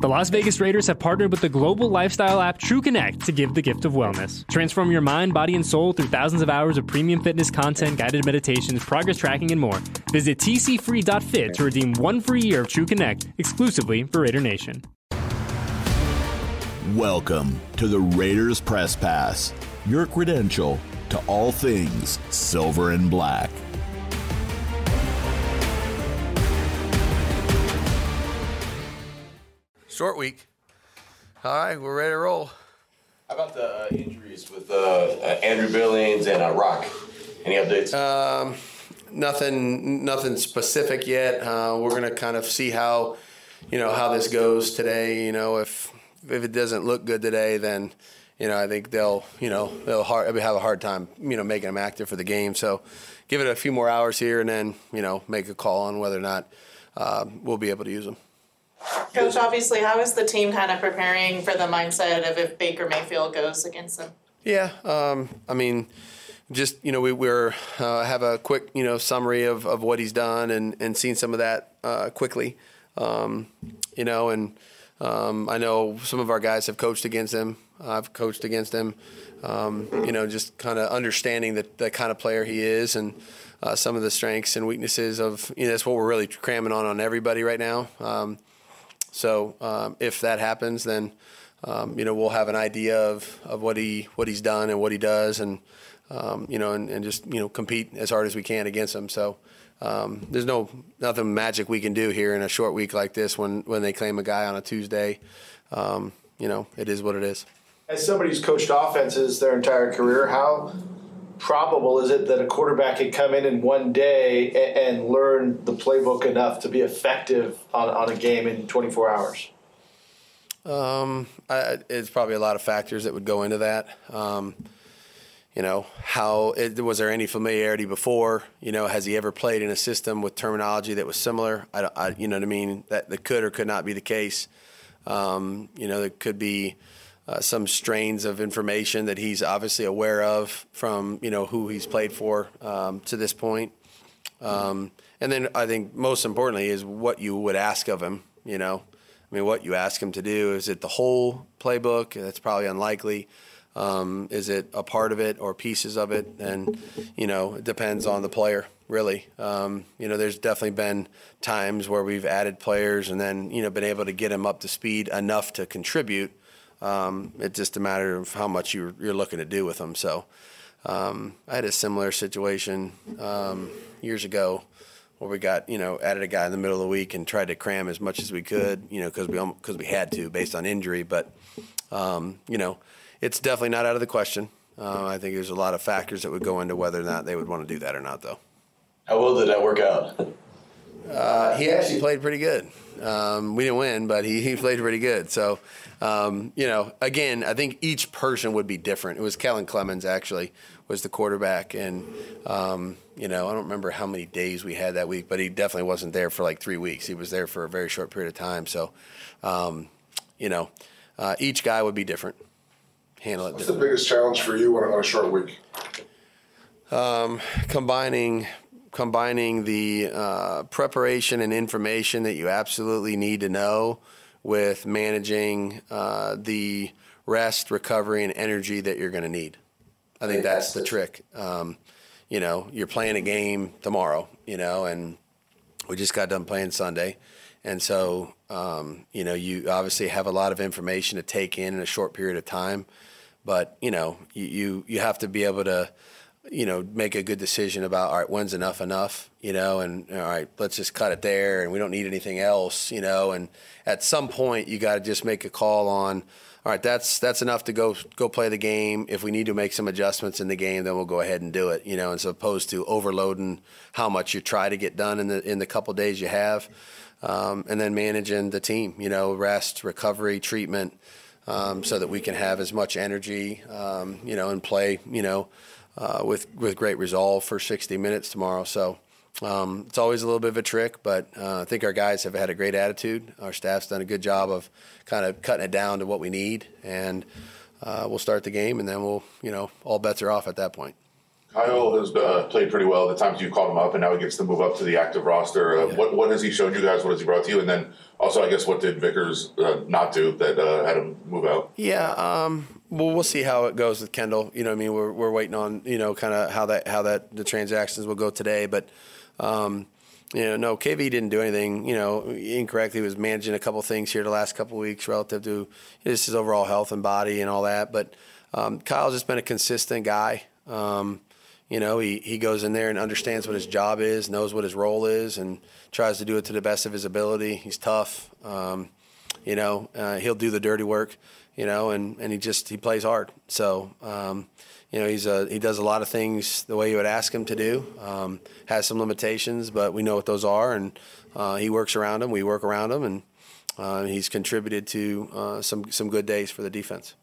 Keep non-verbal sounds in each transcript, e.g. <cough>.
The Las Vegas Raiders have partnered with the global lifestyle app True Connect to give the gift of wellness. Transform your mind, body, and soul through thousands of hours of premium fitness content, guided meditations, progress tracking, and more. Visit tcfree.fit to redeem one free year of True Connect exclusively for Raider Nation. Welcome to the Raiders Press Pass, your credential to all things silver and black. Short week. All right, we're ready to roll. How about the uh, injuries with uh, uh, Andrew Billings and uh, Rock? Any updates? Um, nothing, nothing specific yet. Uh, we're gonna kind of see how, you know, how this goes today. You know, if if it doesn't look good today, then, you know, I think they'll, you know, they'll hard, have a hard time, you know, making them active for the game. So, give it a few more hours here, and then, you know, make a call on whether or not uh, we'll be able to use them. Coach, obviously, how is the team kind of preparing for the mindset of if Baker Mayfield goes against them? Yeah, um, I mean, just you know, we we're uh, have a quick you know summary of, of what he's done and and seen some of that uh, quickly, um, you know, and um, I know some of our guys have coached against him. I've coached against him. Um, you know, just kind of understanding the, the kind of player he is and uh, some of the strengths and weaknesses of you know that's what we're really cramming on on everybody right now. Um, so um, if that happens, then um, you know we'll have an idea of, of what he what he's done and what he does, and um, you know, and, and, just you know compete as hard as we can against him. So um, there's no nothing magic we can do here in a short week like this when when they claim a guy on a Tuesday. Um, you know, it is what it is. As somebody who's coached offenses their entire career, how probable is it that a quarterback can come in in one day and, and learn the playbook enough to be effective on, on a game in 24 hours? Um, I, it's probably a lot of factors that would go into that. Um, you know, how it, was there any familiarity before? You know, has he ever played in a system with terminology that was similar? I, I you know what I mean? That, that could or could not be the case. Um, you know, there could be uh, some strains of information that he's obviously aware of from you know who he's played for um, to this point. Um, and then I think most importantly is what you would ask of him. You know, I mean, what you ask him to do is it the whole playbook? That's probably unlikely. Um, is it a part of it or pieces of it? And you know, it depends on the player. Really, um, you know, there's definitely been times where we've added players and then you know been able to get them up to speed enough to contribute um, it's just a matter of how much you're, you're looking to do with them. So um, I had a similar situation um, years ago where we got you know added a guy in the middle of the week and tried to cram as much as we could, you know, because we because we had to based on injury. But um, you know, it's definitely not out of the question. Uh, I think there's a lot of factors that would go into whether or not they would want to do that or not, though. How well did that work out? Uh, he actually played pretty good. Um, we didn't win, but he, he played pretty good. So, um, you know, again, I think each person would be different. It was Kellen Clemens actually was the quarterback, and um, you know, I don't remember how many days we had that week, but he definitely wasn't there for like three weeks. He was there for a very short period of time. So, um, you know, uh, each guy would be different. Handle it. What's the biggest challenge for you on a, on a short week? Um, combining combining the uh, preparation and information that you absolutely need to know with managing uh, the rest, recovery, and energy that you're going to need. I think that's the trick. Um, you know, you're playing a game tomorrow, you know, and we just got done playing Sunday. And so, um, you know, you obviously have a lot of information to take in in a short period of time. But, you know, you, you, you have to be able to – you know, make a good decision about all right, when's enough enough, you know, and all right, let's just cut it there, and we don't need anything else, you know, and at some point you got to just make a call on, all right, that's that's enough to go go play the game. If we need to make some adjustments in the game, then we'll go ahead and do it, you know, as opposed to overloading how much you try to get done in the in the couple days you have, um, and then managing the team, you know, rest, recovery, treatment. Um, so that we can have as much energy, um, you know, and play, you know, uh, with with great resolve for 60 minutes tomorrow. So um, it's always a little bit of a trick, but uh, I think our guys have had a great attitude. Our staff's done a good job of kind of cutting it down to what we need, and uh, we'll start the game, and then we'll you know all bets are off at that point. Kyle has uh, played pretty well the times you've called him up, and now he gets to move up to the active roster. Uh, What what has he shown you guys? What has he brought to you? And then also, I guess, what did Vickers uh, not do that uh, had him move out? Yeah, um, well, we'll see how it goes with Kendall. You know, I mean, we're we're waiting on you know kind of how that how that the transactions will go today, but. Um, you know, no, KV didn't do anything, you know, incorrectly. He was managing a couple things here the last couple weeks relative to just his overall health and body and all that. But um, Kyle's just been a consistent guy. Um, you know, he, he goes in there and understands what his job is, knows what his role is, and tries to do it to the best of his ability. He's tough. Um, you know, uh, he'll do the dirty work, you know, and, and he just he plays hard. So, um, you know, he's a, he does a lot of things the way you would ask him to do. Um, has some limitations, but we know what those are, and uh, he works around them. We work around them, and uh, he's contributed to uh, some some good days for the defense.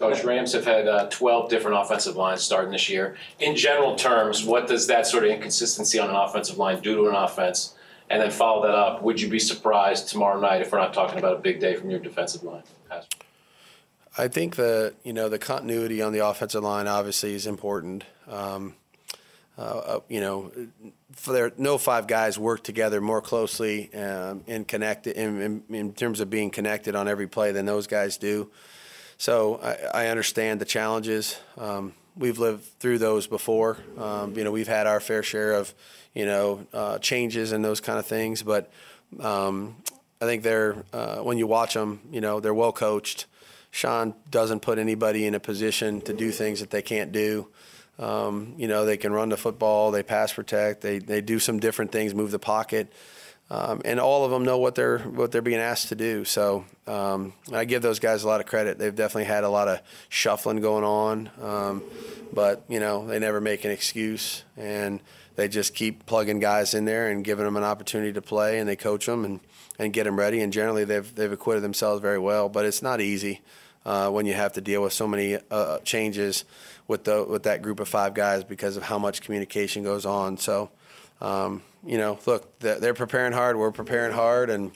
Coach Rams have had uh, 12 different offensive lines starting this year. In general terms, what does that sort of inconsistency on an offensive line do to an offense? And then follow that up. Would you be surprised tomorrow night if we're not talking about a big day from your defensive line? I think the you know the continuity on the offensive line obviously is important. Um, uh, uh you know, for there, no five guys work together more closely um, and connected in, in, in, terms of being connected on every play than those guys do. So I, I understand the challenges. Um, we've lived through those before. Um, you know, we've had our fair share of you know uh, changes and those kind of things, but um, I think they're uh, when you watch them, you know, they're well coached. Sean doesn't put anybody in a position to do things that they can't do. Um, you know, they can run the football, they pass protect, they, they do some different things, move the pocket. Um, and all of them know what they're what they're being asked to do. So um, I give those guys a lot of credit. They've definitely had a lot of shuffling going on, um, but you know they never make an excuse, and they just keep plugging guys in there and giving them an opportunity to play, and they coach them and, and get them ready. And generally they've they've acquitted themselves very well, but it's not easy uh, when you have to deal with so many uh, changes with the with that group of five guys because of how much communication goes on. So, um, you know, look, they're preparing hard. We're preparing hard, and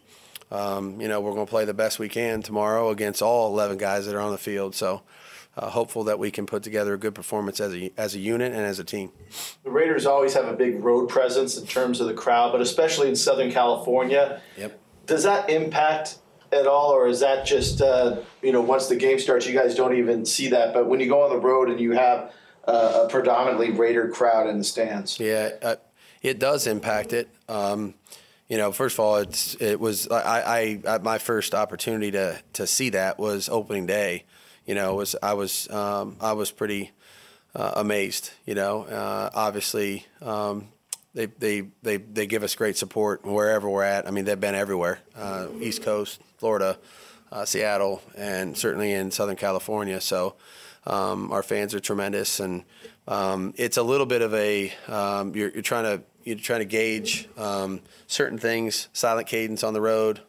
um, you know, we're going to play the best we can tomorrow against all 11 guys that are on the field. So. Uh, hopeful that we can put together a good performance as a as a unit and as a team. The Raiders always have a big road presence in terms of the crowd, but especially in Southern California. Yep. Does that impact at all, or is that just uh, you know once the game starts, you guys don't even see that? But when you go on the road and you have uh, a predominantly Raider crowd in the stands, yeah, uh, it does impact it. Um, you know, first of all, it's it was I, I, my first opportunity to to see that was opening day. You know, was I was um, I was pretty uh, amazed. You know, uh, obviously. Um, they, they, they, they give us great support wherever we're at. I mean, they've been everywhere, uh, East Coast, Florida, uh, Seattle, and certainly in Southern California. So um, our fans are tremendous, and um, it's a little bit of a um, you're, you're, trying to you're trying to gauge um, certain things. Silent cadence on the road,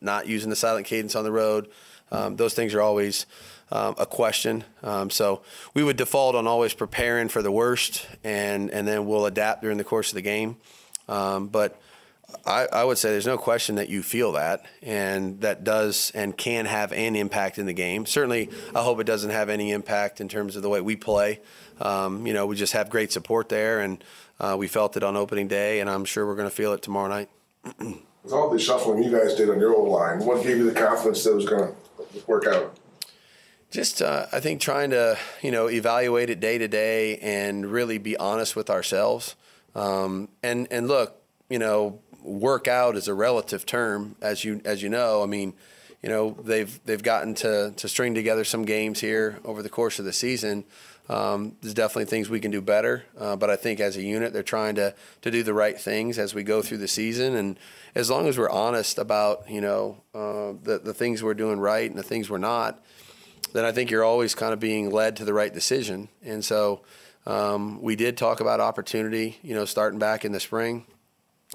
not using the silent cadence on the road. Um, those things are always um, a question. Um, so we would default on always preparing for the worst, and and then we'll adapt during the course of the game. Um, but I, I, would say there's no question that you feel that, and that does and can have an impact in the game. Certainly, I hope it doesn't have any impact in terms of the way we play. Um, you know, we just have great support there, and uh, we felt it on opening day, and I'm sure we're going to feel it tomorrow night. With all the shuffling you guys did on your O-line, what gave you the confidence that it was going to work out? Just, uh, I think, trying to you know evaluate it day to day and really be honest with ourselves. Um, and and look, you know, work out is a relative term, as you as you know. I mean, you know, they've they've gotten to to string together some games here over the course of the season. Um, there's definitely things we can do better, uh, but I think as a unit, they're trying to to do the right things as we go through the season. And as long as we're honest about you know uh, the the things we're doing right and the things we're not then I think you're always kind of being led to the right decision. And so um, we did talk about opportunity, you know, starting back in the spring,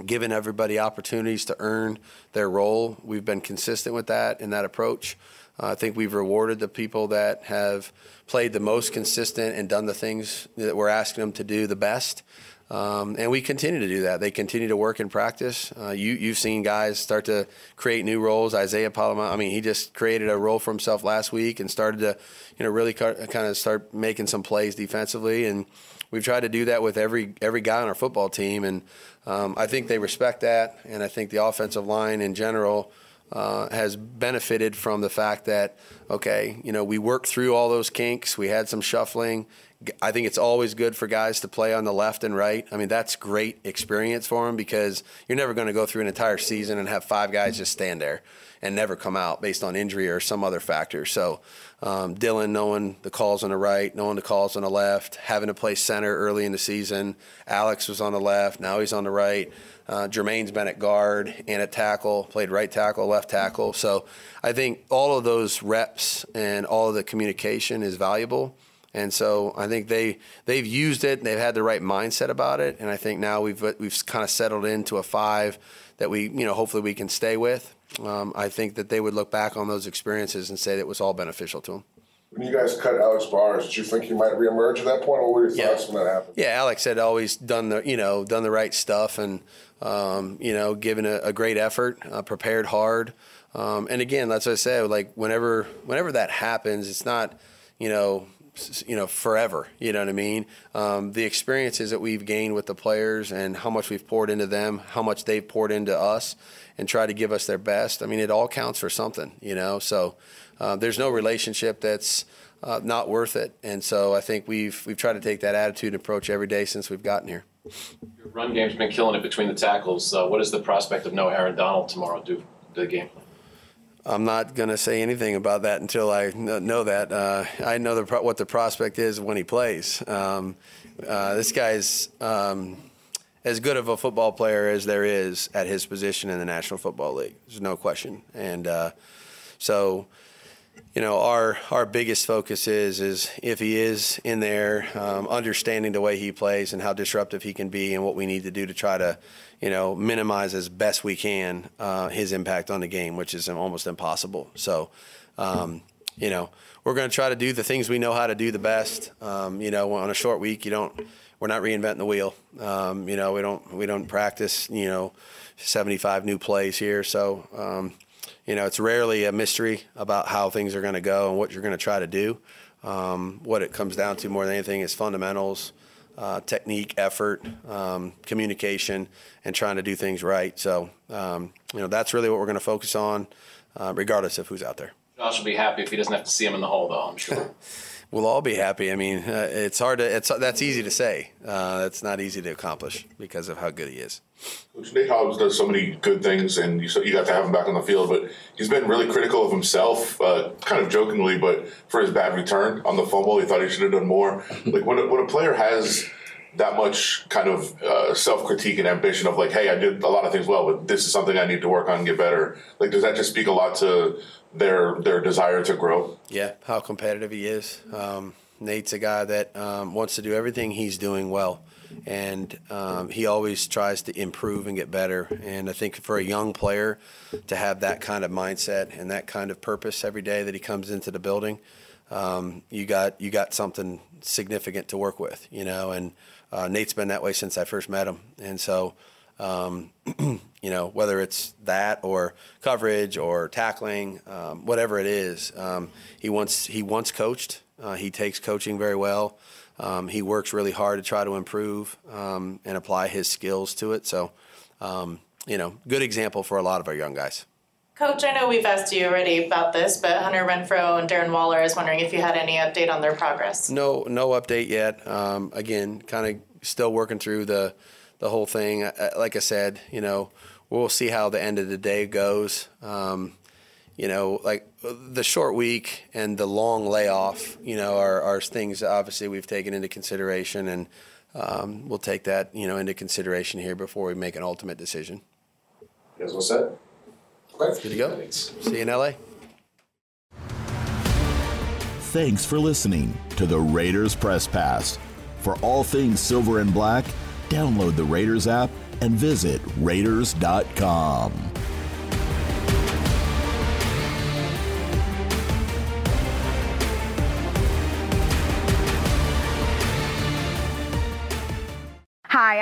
giving everybody opportunities to earn their role. We've been consistent with that in that approach. Uh, I think we've rewarded the people that have played the most consistent and done the things that we're asking them to do the best. Um, and we continue to do that. They continue to work and practice. Uh, you, you've seen guys start to create new roles. Isaiah Pola-Mao, I mean, he just created a role for himself last week and started to, you know, really kind of start making some plays defensively. And we've tried to do that with every every guy on our football team, and um, I think they respect that, and I think the offensive line in general. Uh, has benefited from the fact that okay, you know, we worked through all those kinks. We had some shuffling. I think it's always good for guys to play on the left and right. I mean, that's great experience for them because you're never going to go through an entire season and have five guys just stand there and never come out based on injury or some other factor. So, um, Dylan knowing the calls on the right, knowing the calls on the left, having to play center early in the season. Alex was on the left, now he's on the right. Uh, Jermaine's been at guard and at tackle, played right tackle, left tackle. So I think all of those reps and all of the communication is valuable. And so I think they they've used it. And they've had the right mindset about it, and I think now we've we've kind of settled into a five that we you know hopefully we can stay with. Um, I think that they would look back on those experiences and say that it was all beneficial to them. When you guys cut Alex Bars, did you think he might reemerge at that point? What were your thoughts yeah. when that happened? Yeah, Alex had always done the you know done the right stuff and um, you know given a, a great effort, uh, prepared hard, um, and again, that's what I said. Like whenever whenever that happens, it's not you know you know forever you know what i mean? Um, the experiences that we've gained with the players and how much we've poured into them how much they've poured into us and try to give us their best i mean it all counts for something you know? So uh, there's no relationship that's uh, not worth it. And so i think we've we've tried to take that attitude and approach every day since we've gotten here. Your run game's been killing it between the tackles. Uh, what does the prospect of no aaron donald tomorrow? Do to the game I'm not going to say anything about that until I know that. Uh, I know the what the prospect is when he plays. Um, uh, this guy's um, as good of a football player as there is at his position in the National Football League. There's no question. And uh, so, you know, our our biggest focus is is if he is in there, um, understanding the way he plays and how disruptive he can be, and what we need to do to try to you know, minimize as best we can uh, his impact on the game, which is almost impossible. So, um, you know, we're going to try to do the things we know how to do the best. Um, you know, on a short week, you don't, we're not reinventing the wheel. Um, you know, we don't, we don't practice, you know, 75 new plays here. So, um, you know, it's rarely a mystery about how things are going to go and what you're going to try to do. Um, what it comes down to more than anything is fundamentals uh, technique, effort, um, communication, and trying to do things right. So, um, you know, that's really what we're going to focus on, uh, regardless of who's out there. Josh will be happy if he doesn't have to see him in the hole, though. I'm sure. <laughs> we'll all be happy. I mean, uh, it's hard to. It's that's easy to say. Uh, it's not easy to accomplish because of how good he is. Coach Nate Hobbs does so many good things, and you, you got to have him back on the field. But he's been really critical of himself, uh, kind of jokingly, but for his bad return on the fumble, he thought he should have done more. <laughs> like when a, when a player has that much kind of uh, self critique and ambition of like, hey, I did a lot of things well, but this is something I need to work on and get better. Like, does that just speak a lot to their their desire to grow? Yeah, how competitive he is. Um, Nate's a guy that um, wants to do everything he's doing well and um, he always tries to improve and get better. And I think for a young player to have that kind of mindset and that kind of purpose every day that he comes into the building, um, you got you got something significant to work with, you know. And uh, Nate's been that way since I first met him, and so. Um, <clears throat> you know, whether it's that or coverage or tackling, um, whatever it is, um, he wants he wants coached. Uh, he takes coaching very well. Um, he works really hard to try to improve um, and apply his skills to it. So, um, you know, good example for a lot of our young guys. Coach, I know we've asked you already about this, but Hunter Renfrow and Darren Waller is wondering if you had any update on their progress. No, no update yet. Um, again, kind of still working through the the whole thing. Like I said, you know, we'll see how the end of the day goes. Um, you know, like the short week and the long layoff, you know, are, are things obviously we've taken into consideration, and um, we'll take that, you know, into consideration here before we make an ultimate decision. You guys all set? Okay. Good to go. Thanks. See you in LA. Thanks for listening to the Raiders Press Pass. For all things silver and black, download the Raiders app and visit Raiders.com.